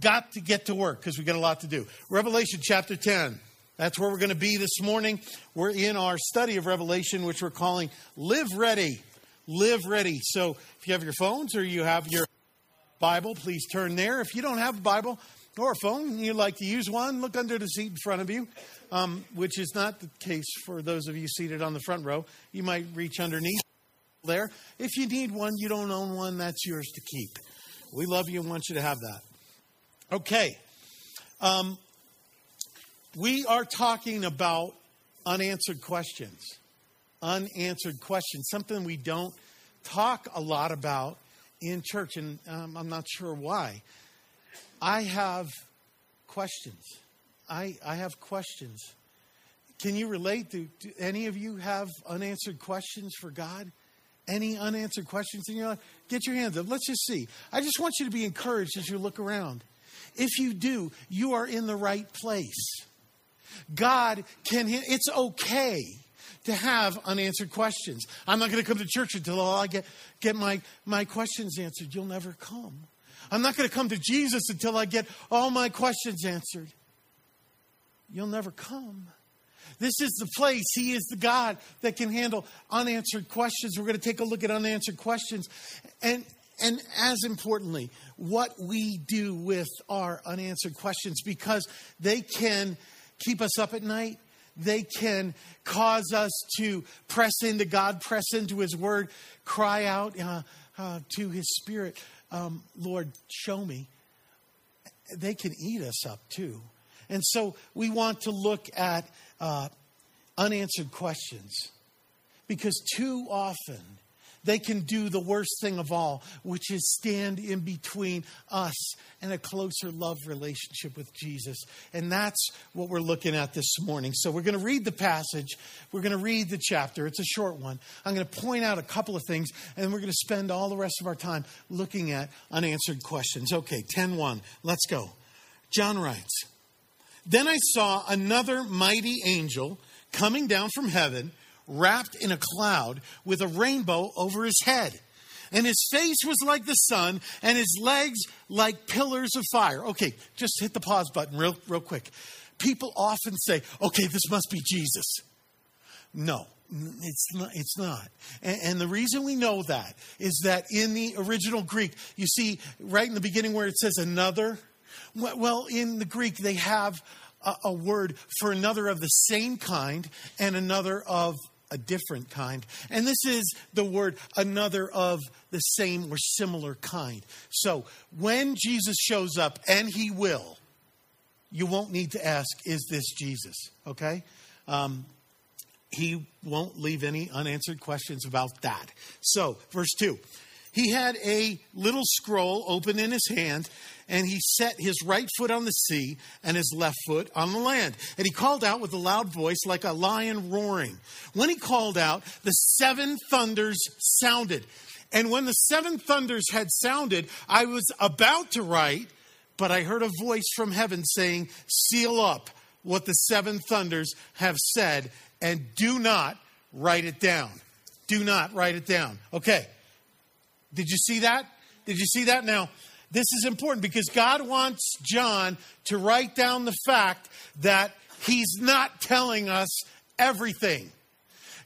got to get to work because we got a lot to do. Revelation chapter 10. That's where we're going to be this morning. We're in our study of Revelation, which we're calling Live Ready. Live Ready. So if you have your phones or you have your Bible, please turn there. If you don't have a Bible or a phone and you'd like to use one, look under the seat in front of you, um, which is not the case for those of you seated on the front row. You might reach underneath there. If you need one, you don't own one, that's yours to keep. We love you and want you to have that. Okay. Um, we are talking about unanswered questions. Unanswered questions, something we don't talk a lot about in church, and um, I'm not sure why. I have questions. I, I have questions. Can you relate? Do, do any of you have unanswered questions for God? Any unanswered questions in your life? Get your hands up. Let's just see. I just want you to be encouraged as you look around. If you do, you are in the right place. God can, it's okay to have unanswered questions. I'm not going to come to church until I get, get my, my questions answered. You'll never come. I'm not going to come to Jesus until I get all my questions answered. You'll never come. This is the place. He is the God that can handle unanswered questions. We're going to take a look at unanswered questions. And, and as importantly, what we do with our unanswered questions because they can keep us up at night. They can cause us to press into God, press into His Word, cry out uh, uh, to His Spirit, um, Lord, show me. They can eat us up too. And so we want to look at uh, unanswered questions because too often they can do the worst thing of all, which is stand in between us and a closer love relationship with Jesus. And that's what we're looking at this morning. So we're going to read the passage. We're going to read the chapter. It's a short one. I'm going to point out a couple of things, and we're going to spend all the rest of our time looking at unanswered questions. Okay, 10 1. Let's go. John writes Then I saw another mighty angel coming down from heaven wrapped in a cloud with a rainbow over his head. And his face was like the sun, and his legs like pillars of fire. Okay, just hit the pause button real, real quick. People often say, okay, this must be Jesus. No, it's not. It's not. And, and, the reason we know that is that in the original Greek, you see right in the beginning where it says another. Well, in the Greek, they have a, a word for another of the same kind and another of a different kind. And this is the word another of the same or similar kind. So when Jesus shows up, and he will, you won't need to ask, is this Jesus? Okay? Um, he won't leave any unanswered questions about that. So, verse 2 he had a little scroll open in his hand, and he set his right foot on the sea and his left foot on the land. And he called out with a loud voice like a lion roaring. When he called out, the seven thunders sounded. And when the seven thunders had sounded, I was about to write, but I heard a voice from heaven saying, Seal up what the seven thunders have said, and do not write it down. Do not write it down. Okay. Did you see that? Did you see that? Now, this is important because God wants John to write down the fact that he's not telling us everything.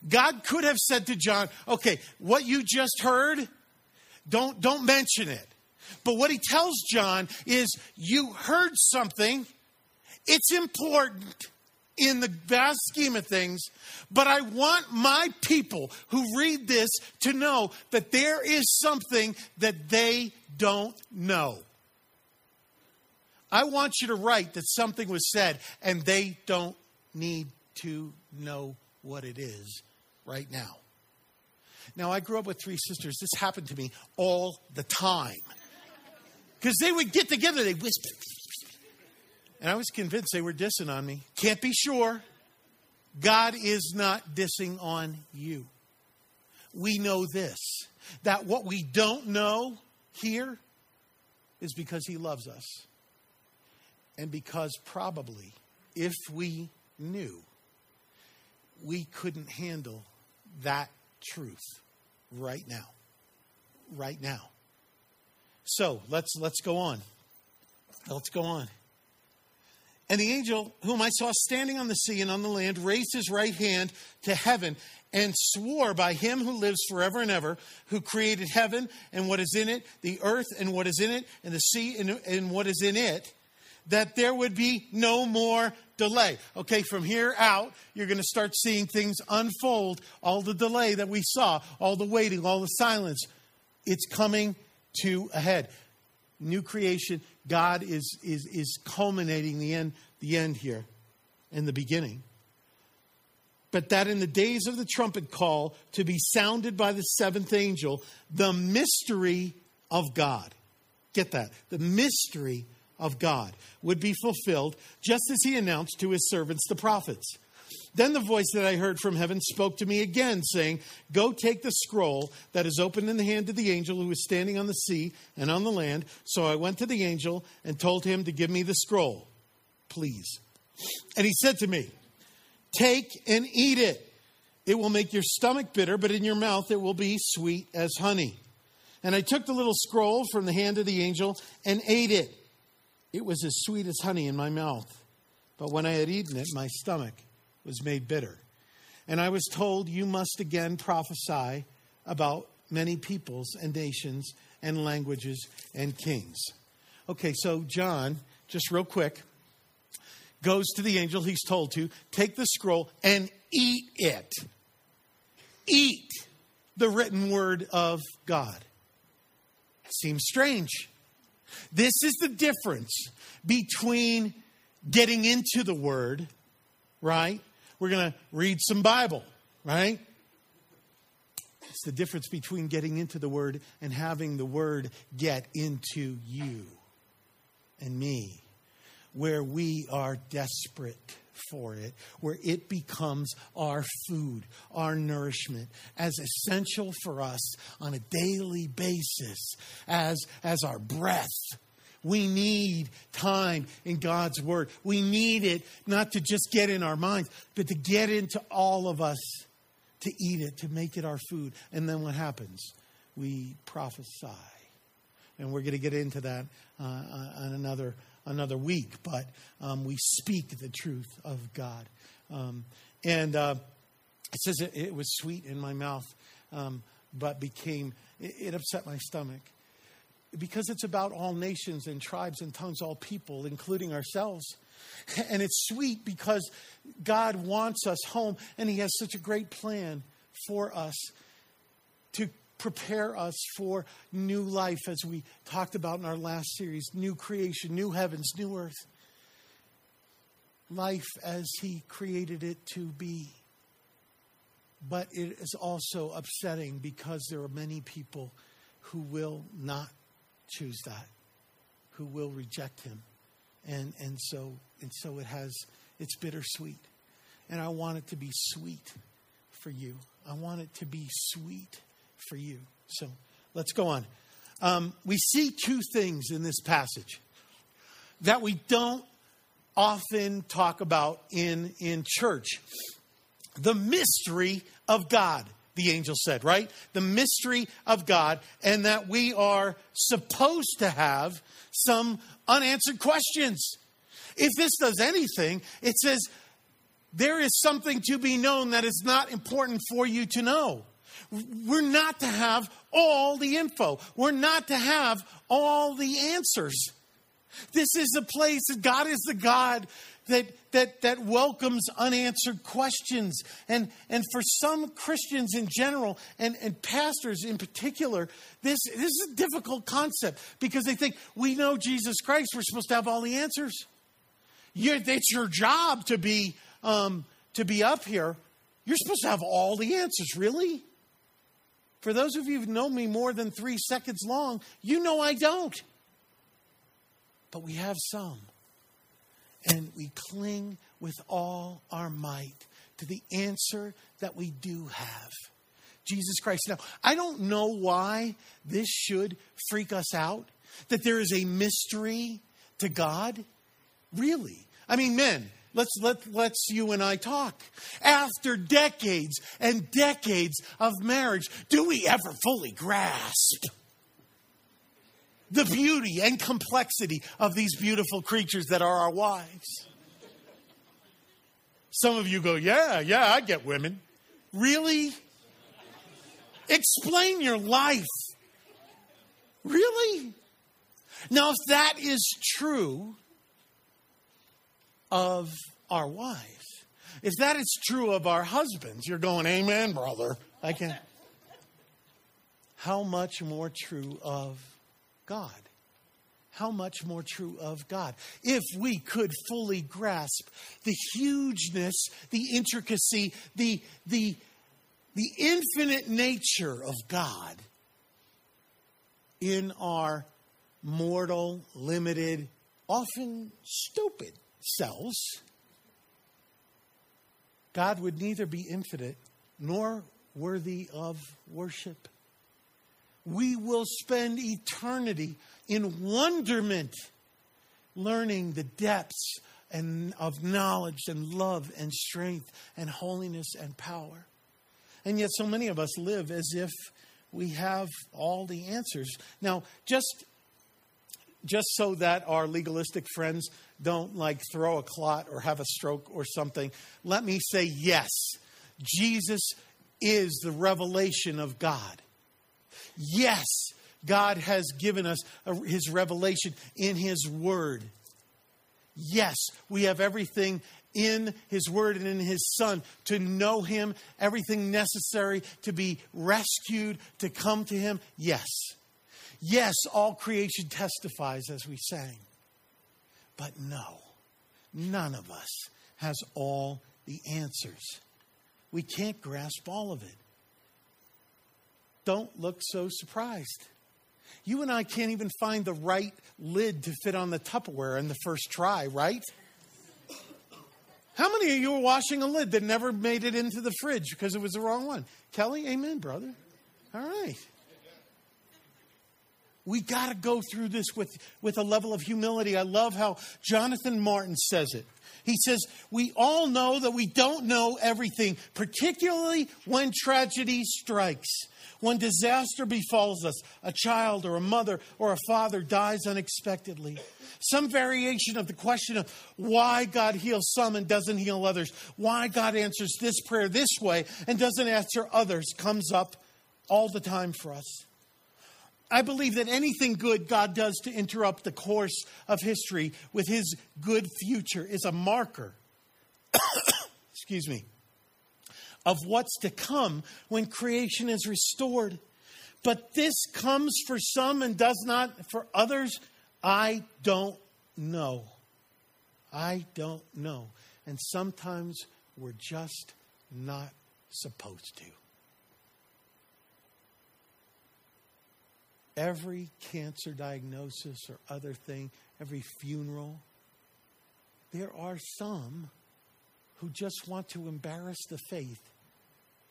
God could have said to John, okay, what you just heard, don't, don't mention it. But what he tells John is, you heard something, it's important in the vast scheme of things, but I want my people who read this to know that there is something that they don't know. I want you to write that something was said and they don't need to know what it is right now. Now, I grew up with three sisters. This happened to me all the time. Because they would get together, they whisper, and I was convinced they were dissing on me. Can't be sure. God is not dissing on you. We know this that what we don't know here is because He loves us. And because probably if we knew, we couldn't handle that truth right now. Right now. So let's let's go on. Let's go on. And the angel whom I saw standing on the sea and on the land raised his right hand to heaven and swore by him who lives forever and ever, who created heaven and what is in it, the earth and what is in it, and the sea and, and what is in it, that there would be no more delay. Okay, from here out, you're going to start seeing things unfold. All the delay that we saw, all the waiting, all the silence, it's coming to a head. New creation, God is, is, is culminating the end, the end here in the beginning. But that in the days of the trumpet call to be sounded by the seventh angel, the mystery of God. Get that. The mystery of God would be fulfilled, just as he announced to his servants, the prophets. Then the voice that I heard from heaven spoke to me again, saying, Go take the scroll that is opened in the hand of the angel who is standing on the sea and on the land. So I went to the angel and told him to give me the scroll, please. And he said to me, Take and eat it. It will make your stomach bitter, but in your mouth it will be sweet as honey. And I took the little scroll from the hand of the angel and ate it. It was as sweet as honey in my mouth. But when I had eaten it, my stomach was made bitter. And I was told, You must again prophesy about many peoples and nations and languages and kings. Okay, so John, just real quick, goes to the angel he's told to take the scroll and eat it. Eat the written word of God. Seems strange. This is the difference between getting into the Word, right? We're going to read some Bible, right? It's the difference between getting into the Word and having the Word get into you and me, where we are desperate for it, where it becomes our food, our nourishment, as essential for us on a daily basis as, as our breath. We need time in God's Word. We need it not to just get in our minds, but to get into all of us, to eat it, to make it our food. And then what happens? We prophesy. And we're going to get into that uh, on another another week, but um, we speak the truth of God. Um, and uh, it says it, it, was sweet in my mouth, um, but became, it, it upset my stomach. Because it's about all nations and tribes and tongues, all people, including ourselves. And it's sweet because God wants us home and He has such a great plan for us to prepare us for new life, as we talked about in our last series new creation, new heavens, new earth. Life as He created it to be. But it is also upsetting because there are many people who will not choose that, who will reject Him. And, and, so, and so it has, it's bittersweet. And I want it to be sweet for you. I want it to be sweet for you. So let's go on. Um, we see two things in this passage that we don't often talk about in, in church the mystery of God, the angel said, right? The mystery of God, and that we are supposed to have some unanswered questions. If this does anything, it says there is something to be known that is not important for you to know. We're not to have all the info. We're not to have all the answers. This is a place that God is the God that, that, that welcomes unanswered questions. And, and for some Christians in general, and, and pastors in particular, this, this is a difficult concept because they think we know Jesus Christ, we're supposed to have all the answers. You're, it's your job to be, um, to be up here. You're supposed to have all the answers, really? For those of you who've known me more than three seconds long, you know I don't. But we have some. And we cling with all our might to the answer that we do have Jesus Christ. Now, I don't know why this should freak us out, that there is a mystery to God. Really? I mean, men, Let's, let, let's you and I talk. After decades and decades of marriage, do we ever fully grasp the beauty and complexity of these beautiful creatures that are our wives. Some of you go, Yeah, yeah, I get women. Really? Explain your life. Really? Now, if that is true of our wives, if that is true of our husbands, you're going, Amen, brother. I can. How much more true of God? How much more true of God? If we could fully grasp the hugeness, the intricacy, the, the, the infinite nature of God in our mortal, limited, often stupid selves, God would neither be infinite nor worthy of worship. We will spend eternity in wonderment learning the depths and of knowledge and love and strength and holiness and power. And yet so many of us live as if we have all the answers. Now, just just so that our legalistic friends don't like throw a clot or have a stroke or something, let me say yes. Jesus is the revelation of God. Yes, God has given us his revelation in his word. Yes, we have everything in his word and in his son to know him, everything necessary to be rescued, to come to him. Yes. Yes, all creation testifies as we sang. But no, none of us has all the answers. We can't grasp all of it. Don't look so surprised. You and I can't even find the right lid to fit on the Tupperware in the first try, right? How many of you are washing a lid that never made it into the fridge because it was the wrong one? Kelly, amen, brother. All right. We got to go through this with, with a level of humility. I love how Jonathan Martin says it. He says, We all know that we don't know everything, particularly when tragedy strikes. When disaster befalls us, a child or a mother or a father dies unexpectedly. Some variation of the question of why God heals some and doesn't heal others, why God answers this prayer this way and doesn't answer others comes up all the time for us. I believe that anything good God does to interrupt the course of history with his good future is a marker, excuse me, of what's to come when creation is restored. But this comes for some and does not for others. I don't know. I don't know. And sometimes we're just not supposed to. every cancer diagnosis or other thing, every funeral, there are some who just want to embarrass the faith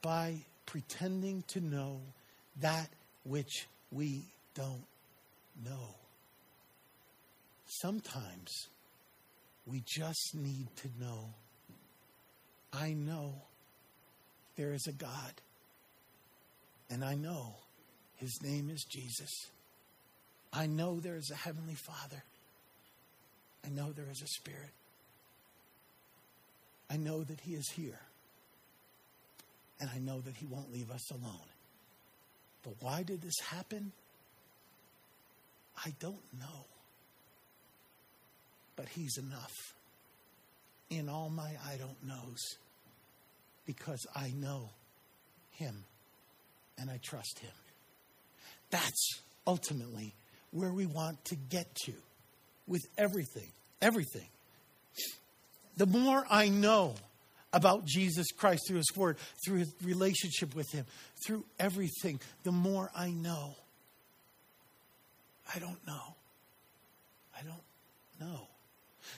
by pretending to know that which we don't know. Sometimes we just need to know I know there is a God, and I know his name is Jesus. I know there is a Heavenly Father. I know there is a Spirit. I know that He is here. And I know that He won't leave us alone. But why did this happen? I don't know. But He's enough. In all my I don't knows, because I know Him and I trust Him. That's ultimately where we want to get to with everything. Everything. The more I know about Jesus Christ through His Word, through His relationship with Him, through everything, the more I know. I don't know. I don't know.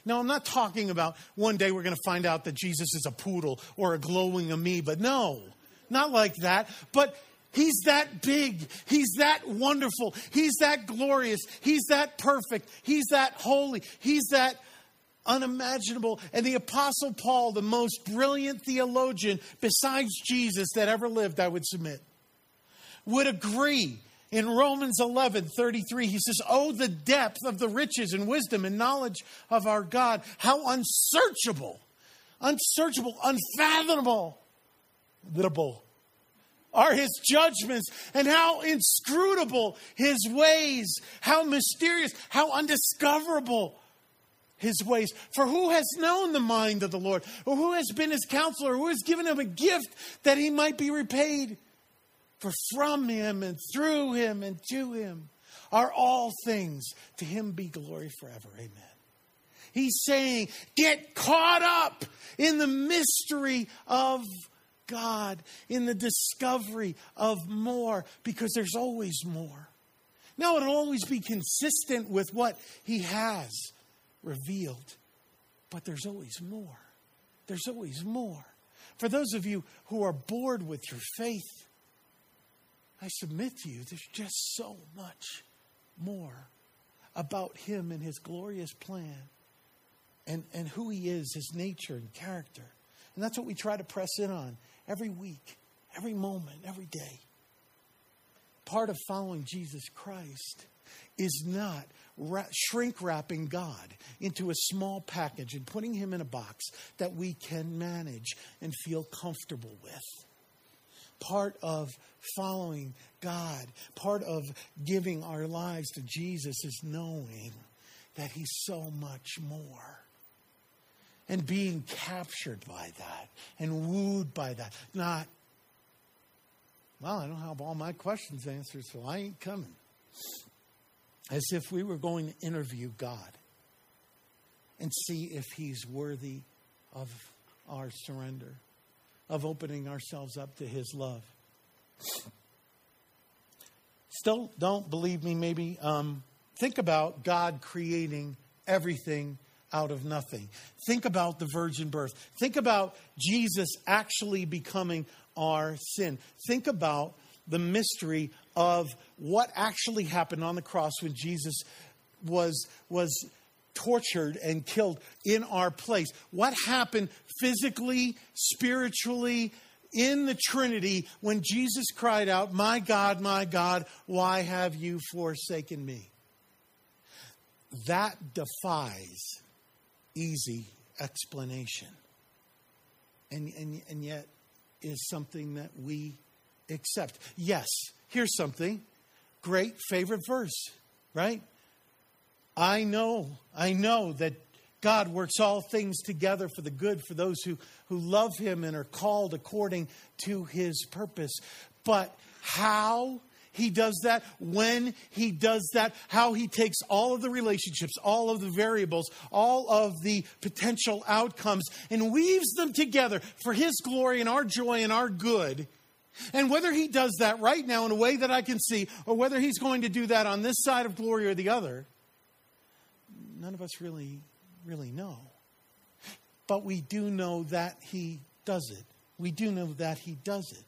Now, I'm not talking about one day we're going to find out that Jesus is a poodle or a glowing amoeba. No, not like that. But He's that big. He's that wonderful. He's that glorious. He's that perfect. He's that holy. He's that unimaginable. And the Apostle Paul, the most brilliant theologian besides Jesus that ever lived, I would submit, would agree In Romans 11, 33, he says, Oh, the depth of the riches and wisdom and knowledge of our God. How unsearchable, unsearchable, unfathomable are his judgments and how inscrutable his ways, how mysterious, how undiscoverable his ways. For who has known the mind of the Lord, or who has been his counselor, who has given him a gift that he might be repaid? For from him and through him and to him are all things. To him be glory forever. Amen. He's saying, get caught up in the mystery of God, in the discovery of more, because there's always more. Now, it'll always be consistent with what He has revealed, but there's always more. There's always more. For those of you who are bored with your faith, I submit to you, there's just so much more about Him and His glorious plan and, and who He is, His nature and character. And that's what we try to press in on every week, every moment, every day. Part of following Jesus Christ is not shrink wrapping God into a small package and putting him in a box that we can manage and feel comfortable with. Part of following God, part of giving our lives to Jesus is knowing that he's so much more and being captured by that and wooed by that. Not, well, I don't have all my questions answered, so I ain't coming. As if we were going to interview God and see if He's worthy of our surrender, of opening ourselves up to His love. Still don't believe me, maybe. Um, think about God creating everything out of nothing. Think about the virgin birth. Think about Jesus actually becoming our sin. Think about the mystery of what actually happened on the cross when Jesus was was tortured and killed in our place. What happened physically, spiritually, in the Trinity when Jesus cried out, My God, my God, why have you forsaken me? That defies easy explanation. And, and, and yet is something that we accept. Yes, here's something great favorite verse, right? I know, I know that God works all things together for the good for those who, who love Him and are called according to His purpose. But how he does that, when he does that, how he takes all of the relationships, all of the variables, all of the potential outcomes, and weaves them together for his glory and our joy and our good. And whether he does that right now in a way that I can see, or whether he's going to do that on this side of glory or the other, none of us really, really know. But we do know that he does it. We do know that he does it.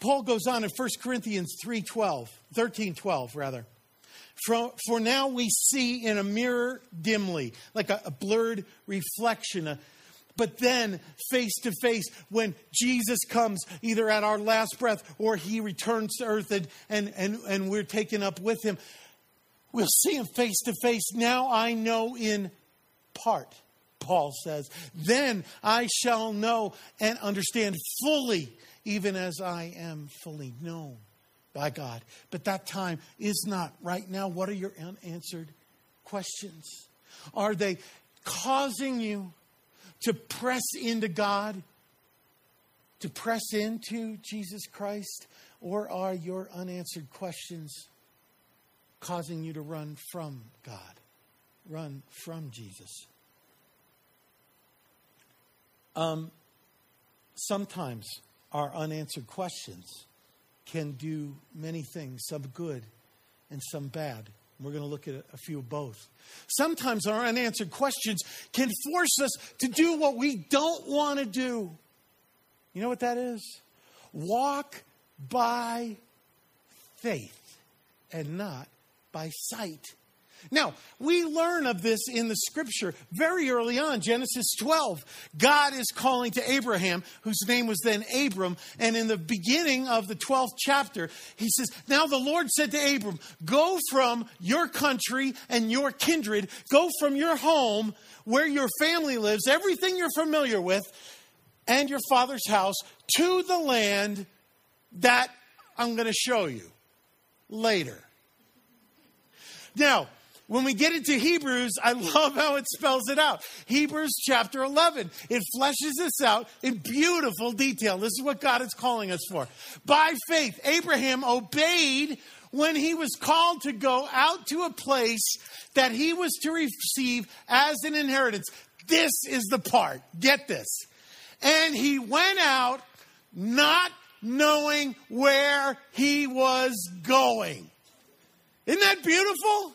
Paul goes on in 1 Corinthians 3 12, 13 12, rather. For, for now we see in a mirror dimly, like a, a blurred reflection. A, but then, face to face, when Jesus comes, either at our last breath or he returns to earth and, and, and, and we're taken up with him, we'll see him face to face. Now I know in part, Paul says. Then I shall know and understand fully even as I am fully known by God. But that time is not right now. What are your unanswered questions? Are they causing you to press into God, to press into Jesus Christ? Or are your unanswered questions causing you to run from God, run from Jesus? Um, sometimes our unanswered questions can do many things, some good and some bad. We're going to look at a few of both. Sometimes our unanswered questions can force us to do what we don't want to do. You know what that is? Walk by faith and not by sight. Now, we learn of this in the scripture very early on, Genesis 12. God is calling to Abraham, whose name was then Abram, and in the beginning of the 12th chapter, he says, Now the Lord said to Abram, Go from your country and your kindred, go from your home where your family lives, everything you're familiar with, and your father's house to the land that I'm going to show you later. Now, when we get into Hebrews, I love how it spells it out. Hebrews chapter 11. It fleshes this out in beautiful detail. This is what God is calling us for. By faith, Abraham obeyed when he was called to go out to a place that he was to receive as an inheritance. This is the part. Get this. And he went out not knowing where he was going. Isn't that beautiful?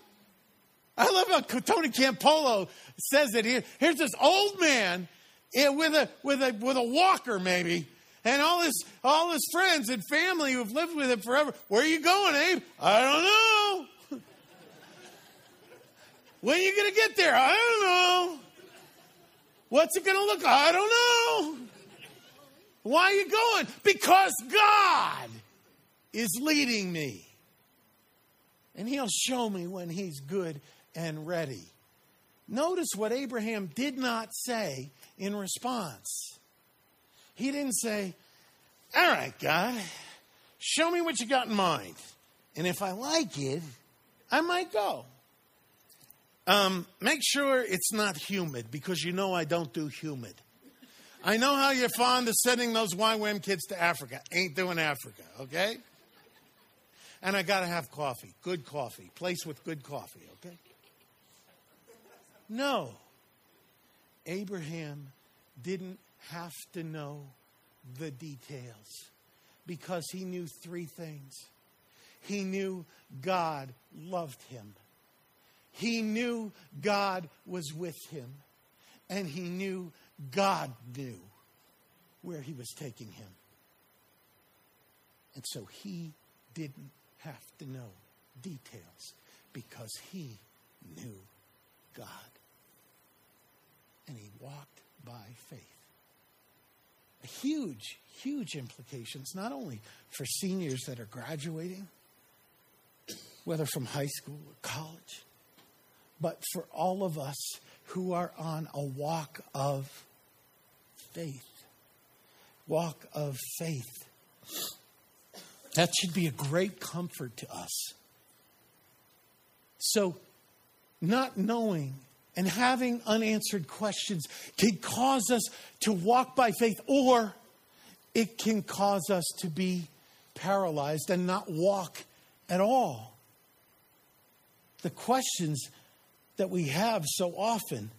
I love how Tony Campolo says it here. Here's this old man eh, with a with a with a walker, maybe, and all his all his friends and family who've lived with him forever. Where are you going, Abe? I don't know. when are you going to get there? I don't know. What's it going to look like? I don't know. Why are you going? Because God is leading me. And He'll show me when He's good and ready. Notice what Abraham did not say in response. He didn't say, All right, God, show me what you got in mind. And if I like it, I might go. Um, make sure it's not humid because you know I don't do humid. I know how you're fond of sending those YWAM kids to Africa. Ain't doing Africa, okay? And I got to have coffee, good coffee, place with good coffee, okay? No. Abraham didn't have to know the details because he knew three things. He knew God loved him. He knew God was with him. And he knew God knew where he was taking him. And so he didn't have to know details because he knew God and he walked by faith. A huge, huge implications, not only for seniors that are graduating, whether from high school or college, but for all of us who are on a walk of faith. Walk of faith. That should be a great comfort to us. So, not knowing and having unanswered questions can cause us to walk by faith, or it can cause us to be paralyzed and not walk at all. The questions that we have so often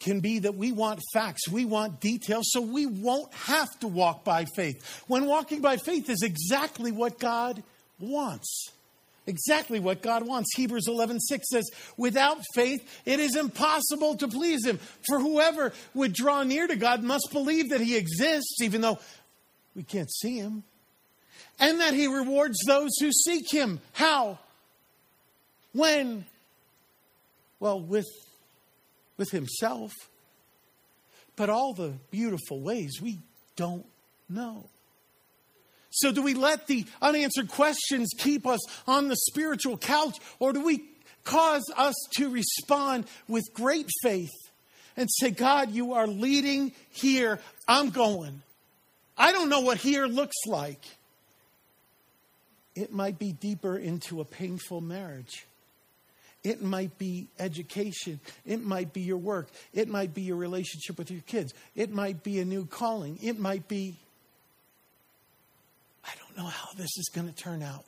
can be that we want facts, we want details, so we won't have to walk by faith. When walking by faith is exactly what God wants exactly what God wants. Hebrews 11:6 says, "Without faith it is impossible to please him, for whoever would draw near to God must believe that he exists even though we can't see him, and that he rewards those who seek him." How? When? Well, with with himself. But all the beautiful ways we don't know. So, do we let the unanswered questions keep us on the spiritual couch, or do we cause us to respond with great faith and say, God, you are leading here, I'm going? I don't know what here looks like. It might be deeper into a painful marriage. It might be education. It might be your work. It might be your relationship with your kids. It might be a new calling. It might be I don't know how this is going to turn out,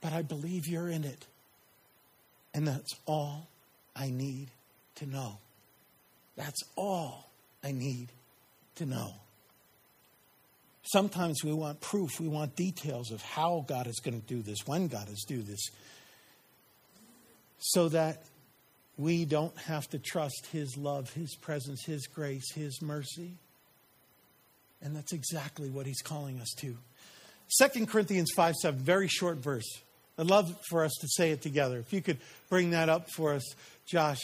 but I believe you're in it. And that's all I need to know. That's all I need to know. Sometimes we want proof, we want details of how God is going to do this, when God is do this, so that we don't have to trust His love, His presence, His grace, His mercy. And that's exactly what he's calling us to. 2 Corinthians 5 7, very short verse. I'd love for us to say it together. If you could bring that up for us, Josh,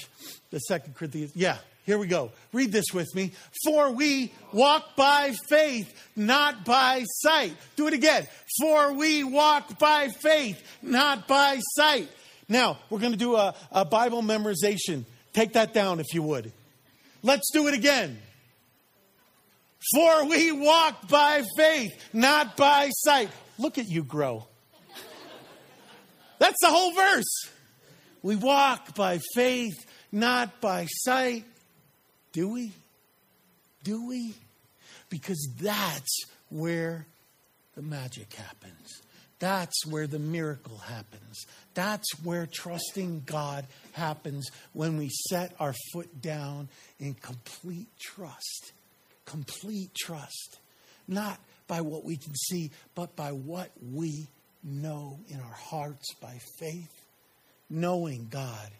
the second Corinthians. Yeah, here we go. Read this with me. For we walk by faith, not by sight. Do it again. For we walk by faith, not by sight. Now, we're going to do a, a Bible memorization. Take that down if you would. Let's do it again. For we walk by faith, not by sight. Look at you grow. That's the whole verse. We walk by faith, not by sight. Do we? Do we? Because that's where the magic happens. That's where the miracle happens. That's where trusting God happens when we set our foot down in complete trust. Complete trust. Not by what we can see, but by what we know in our hearts by faith, knowing God.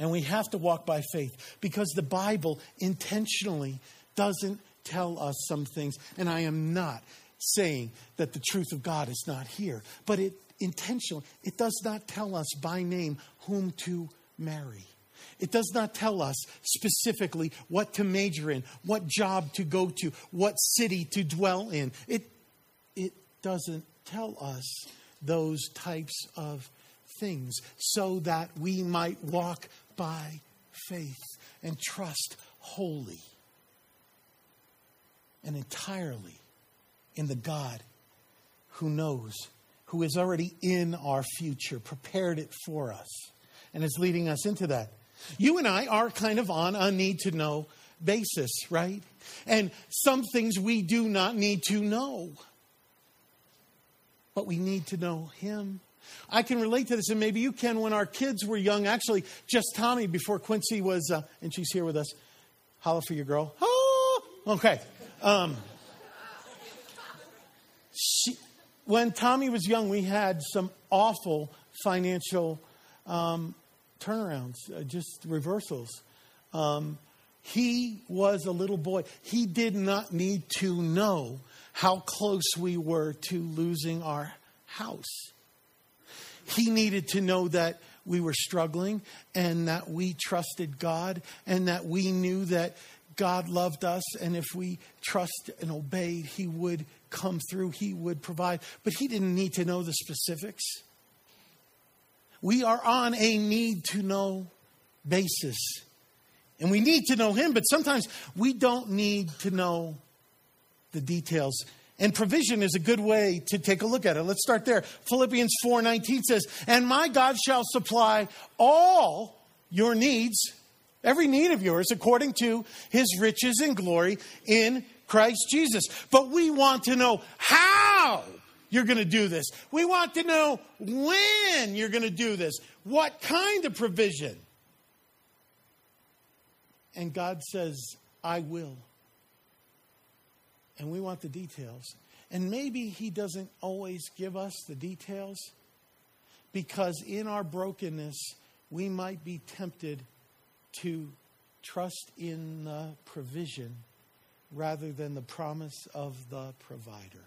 And we have to walk by faith because the Bible intentionally doesn't tell us some things. And I am not saying that the truth of God is not here, but it intentionally, it does not tell us by name whom to marry. It does not tell us specifically what to major in, what job to go to, what city to dwell in. It, it doesn't tell us those types of things so that we might walk by faith and trust wholly and entirely in the God who knows, who is already in our future, prepared it for us, and is leading us into that. You and I are kind of on a need to know basis, right? And some things we do not need to know but we need to know Him. I can relate to this, and maybe you can. When our kids were young, actually, just Tommy before Quincy was, uh, and she's here with us. Holla for your girl. Oh, okay. Um, she, when Tommy was young, we had some awful financial um, turnarounds, uh, just reversals. Um, he was a little boy. He did not need to know how close we were to losing our house. He needed to know that we were struggling and that we trusted God and that we knew that God loved us. And if we trust and obeyed, He would come through, He would provide. But He didn't need to know the specifics. We are on a need to know basis. And we need to know Him, but sometimes we don't need to know the details. And provision is a good way to take a look at it. Let's start there. Philippians 4:19 says, "And my God shall supply all your needs, every need of yours according to his riches and glory in Christ Jesus." But we want to know how you're going to do this. We want to know when you're going to do this. What kind of provision? And God says, "I will." and we want the details. And maybe He doesn't always give us the details because in our brokenness, we might be tempted to trust in the provision rather than the promise of the provider.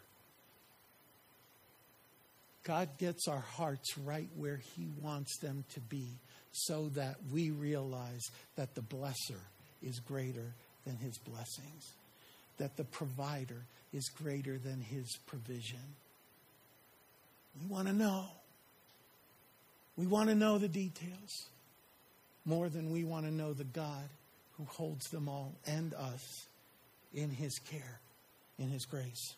God gets our hearts right where He wants them to be so that we realize that the blesser is greater than His blessings that the provider is greater than his provision. We want to know. We want to know the details more than we want to know the God who holds them all and us in his care, in his grace.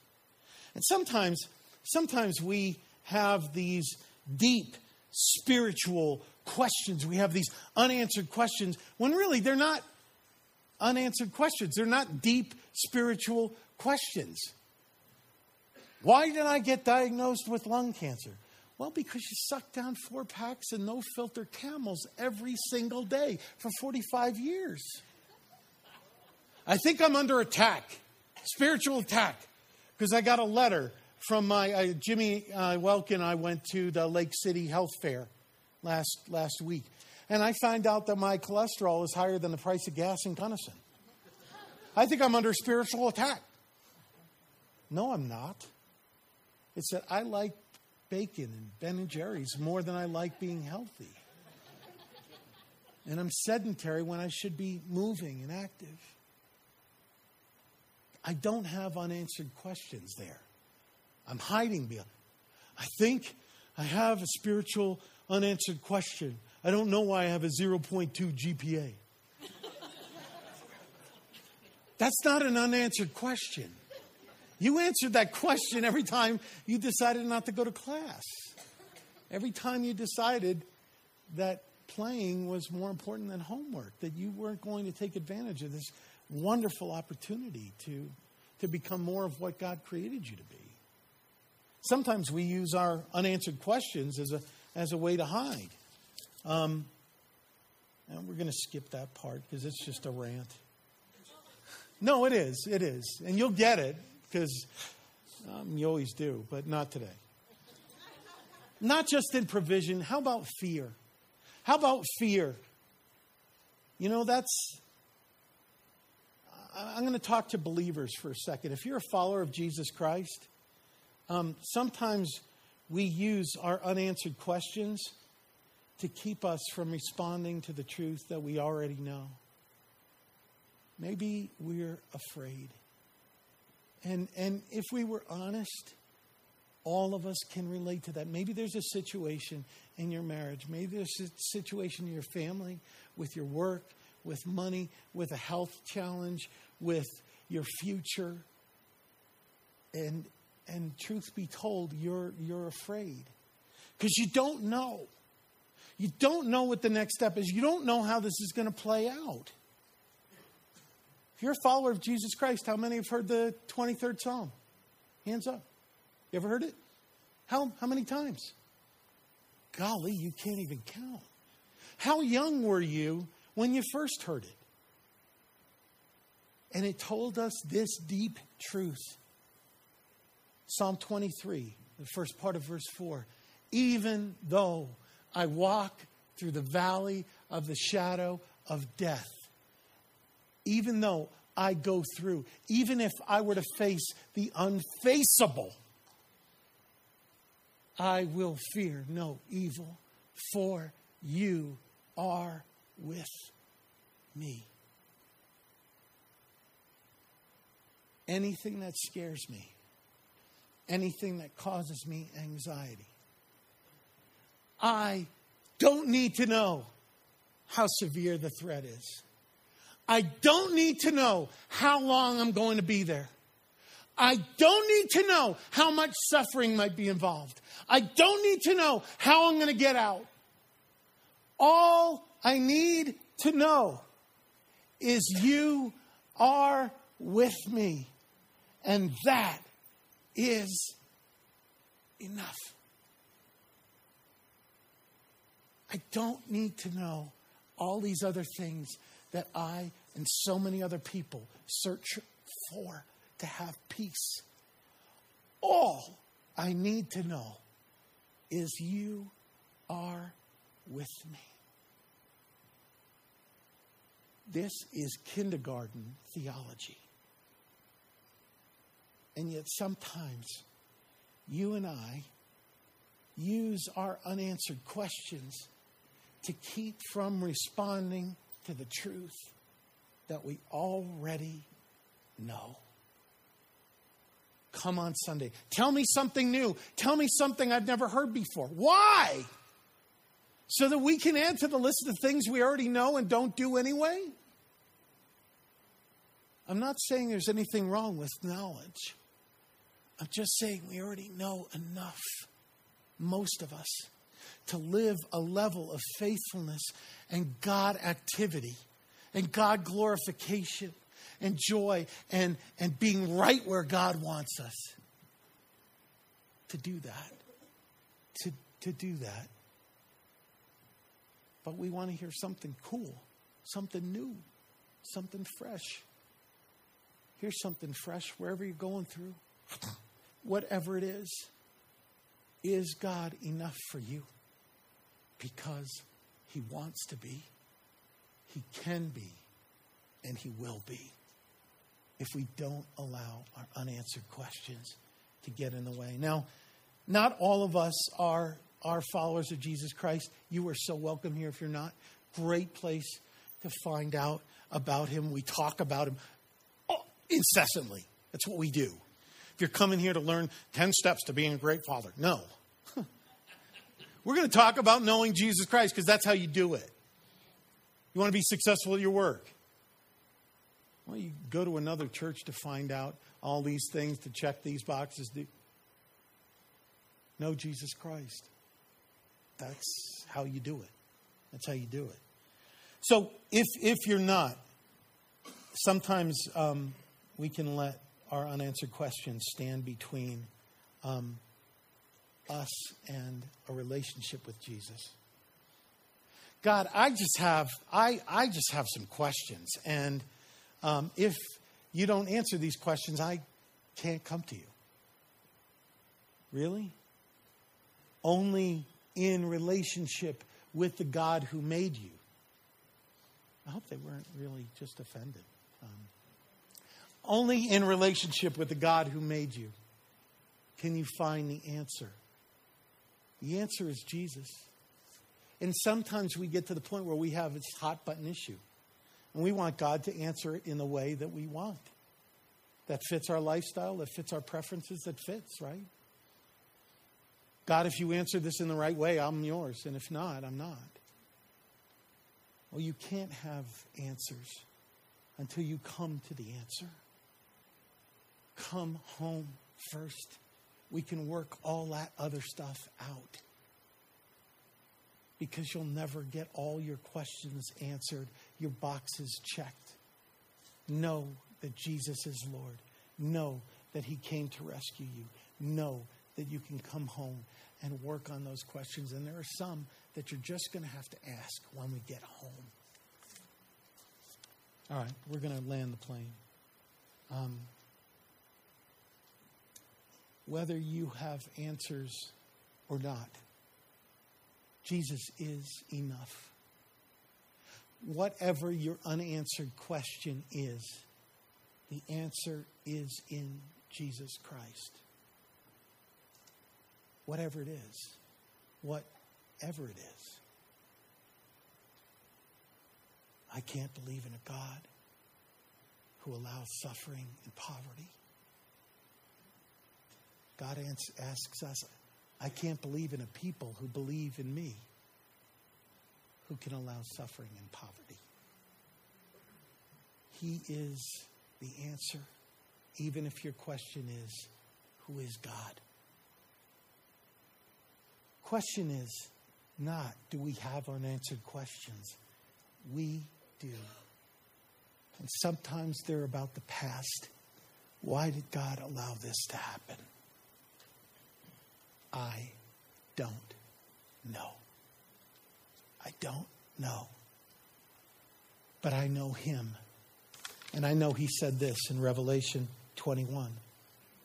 And sometimes, sometimes we have these deep spiritual questions. We have these unanswered questions when really they're not unanswered questions. They're not deep spiritual questions. Why did I get diagnosed with lung cancer? Well, because you suck down four packs of no filter camels every single day for 45 years. I think I'm under attack, spiritual attack, because I got a letter from my uh, Jimmy uh, Welkin. I went to the Lake City Health Fair last last week, and I find out that my cholesterol is higher than the price of gas in Gunnison. I think I'm under spiritual attack. No, I'm not. It's that I like bacon and Ben and Jerry's more than I like being healthy. And I'm sedentary when I should be moving and active. I don't have unanswered questions there. I'm hiding behind. I think I have a spiritual unanswered question. I don't know why I have a 0.2 GPA. That's not an unanswered question. You answered that question every time you decided not to go to class. Every time you decided that playing was more important than homework, that you weren't going to take advantage of this wonderful opportunity to, to become more of what God created you to be. Sometimes we use our unanswered questions as a, as a way to hide. Um, and we're going to skip that part because it's just a rant. No, it is. It is. And you'll get it because um, you always do, but not today. Not just in provision. How about fear? How about fear? You know, that's. I'm going to talk to believers for a second. If you're a follower of Jesus Christ, um, sometimes we use our unanswered questions to keep us from responding to the truth that we already know. Maybe we're afraid. And, and if we were honest, all of us can relate to that. Maybe there's a situation in your marriage, maybe there's a situation in your family, with your work, with money, with a health challenge, with your future. And, and truth be told, you're, you're afraid because you don't know. You don't know what the next step is. You don't know how this is going to play out. If you're a follower of Jesus Christ, how many have heard the 23rd Psalm? Hands up. You ever heard it? How, how many times? Golly, you can't even count. How young were you when you first heard it? And it told us this deep truth. Psalm 23, the first part of verse 4. Even though I walk through the valley of the shadow of death, even though I go through, even if I were to face the unfaceable, I will fear no evil, for you are with me. Anything that scares me, anything that causes me anxiety, I don't need to know how severe the threat is. I don't need to know how long I'm going to be there. I don't need to know how much suffering might be involved. I don't need to know how I'm going to get out. All I need to know is you are with me. And that is enough. I don't need to know all these other things that I and so many other people search for to have peace. All I need to know is you are with me. This is kindergarten theology. And yet, sometimes you and I use our unanswered questions to keep from responding to the truth that we already know. Come on Sunday. Tell me something new. Tell me something I've never heard before. Why? So that we can add to the list of things we already know and don't do anyway? I'm not saying there's anything wrong with knowledge. I'm just saying we already know enough, most of us, to live a level of faithfulness and God activity and God glorification and joy and, and being right where God wants us. To do that. To, to do that. But we want to hear something cool, something new, something fresh. Here's something fresh wherever you're going through, whatever it is. Is God enough for you? Because He wants to be, He can be, and He will be if we don't allow our unanswered questions to get in the way. Now, Not all of us are, are followers of Jesus Christ. You are so welcome here if you're not. Great place to find out about him. We talk about him oh, incessantly. That's what we do. If you're coming here to learn 10 steps to being a great father, no. We're going to talk about knowing Jesus Christ because that's how you do it. You want to be successful at your work? Well, you go to another church to find out all these things, to check these boxes. Know Jesus Christ. That's how you do it. That's how you do it. So if, if you're not, sometimes um, we can let our unanswered questions stand between um, us and a relationship with Jesus. God, I just have I, I just have some questions, and um, if you don't answer these questions, I can't come to you. Really? Only in relationship with the God who made you. I hope they weren't really just offended. Um, only in relationship with the God who made you can you find the answer. The answer is Jesus. And sometimes we get to the point where we have this hot button issue. And we want God to answer it in the way that we want. That fits our lifestyle, that fits our preferences, that fits, right? God, if you answer this in the right way, I'm yours. And if not, I'm not. Well, you can't have answers until you come to the answer. Come home first. We can work all that other stuff out. Because you'll never get all your questions answered, your boxes checked. Know that Jesus is Lord. Know that He came to rescue you. Know that you can come home and work on those questions. And there are some that you're just going to have to ask when we get home. All right, we're going to land the plane. Um, whether you have answers or not, Jesus is enough. Whatever your unanswered question is, the answer is in Jesus Christ. Whatever it is, whatever it is. I can't believe in a God who allows suffering and poverty. God asks us, I can't believe in a people who believe in me, who can allow suffering and poverty. He is the answer, even if your question is, Who is God? Question is not, do we have unanswered questions? We do. And sometimes they're about the past. Why did God allow this to happen? I don't know. I don't know. But I know Him. And I know He said this in Revelation 21,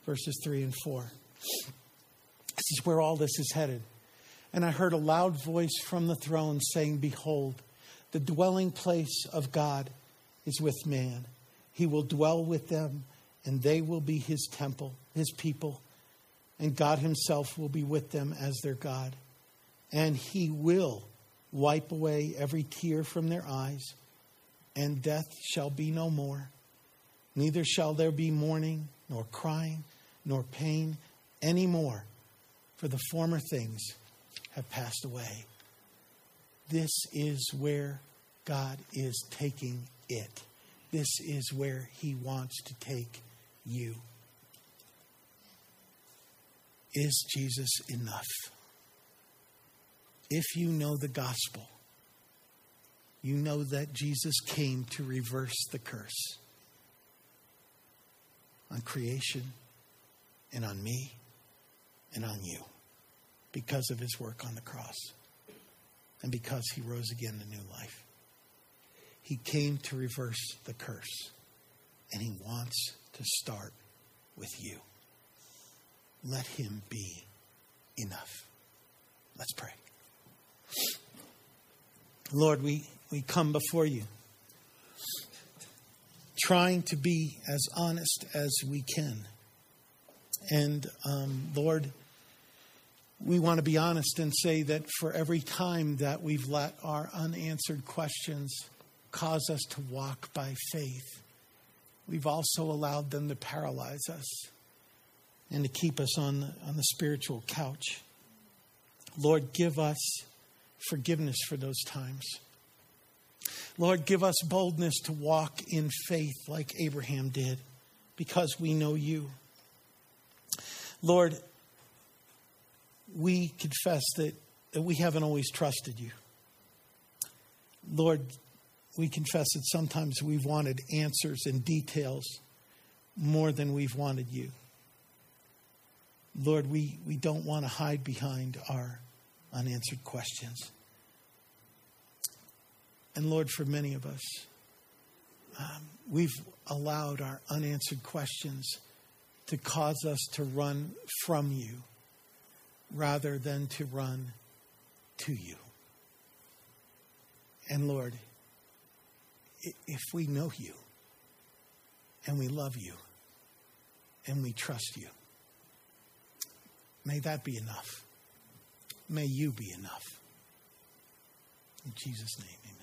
verses 3 and 4. This is where all this is headed. And I heard a loud voice from the throne saying, Behold, the dwelling place of God is with man. He will dwell with them, and they will be his temple, his people, and God himself will be with them as their God. And he will wipe away every tear from their eyes, and death shall be no more. Neither shall there be mourning, nor crying, nor pain any more, for the former things have passed away. This is where God is taking it. This is where He wants to take you. Is Jesus enough? If you know the gospel, you know that Jesus came to reverse the curse on creation and on me and on you because of his work on the cross and because he rose again to new life. He came to reverse the curse, and he wants to start with you. Let him be enough. Let's pray. Lord, we, we come before you, trying to be as honest as we can. And um, Lord, we want to be honest and say that for every time that we've let our unanswered questions cause us to walk by faith, we've also allowed them to paralyze us and to keep us on the, on the spiritual couch. Lord, give us forgiveness for those times. Lord, give us boldness to walk in faith like Abraham did because we know you. Lord, we confess that, that we haven't always trusted you. Lord, we confess that sometimes we've wanted answers and details more than we've wanted you. Lord, we, we don't want to hide behind our unanswered questions. And Lord, for many of us, um, we've allowed our unanswered questions to cause us to run from you rather than to run to you. And Lord, if we know you and we love you and we trust you, may that be enough. May you be enough. In Jesus' name, amen.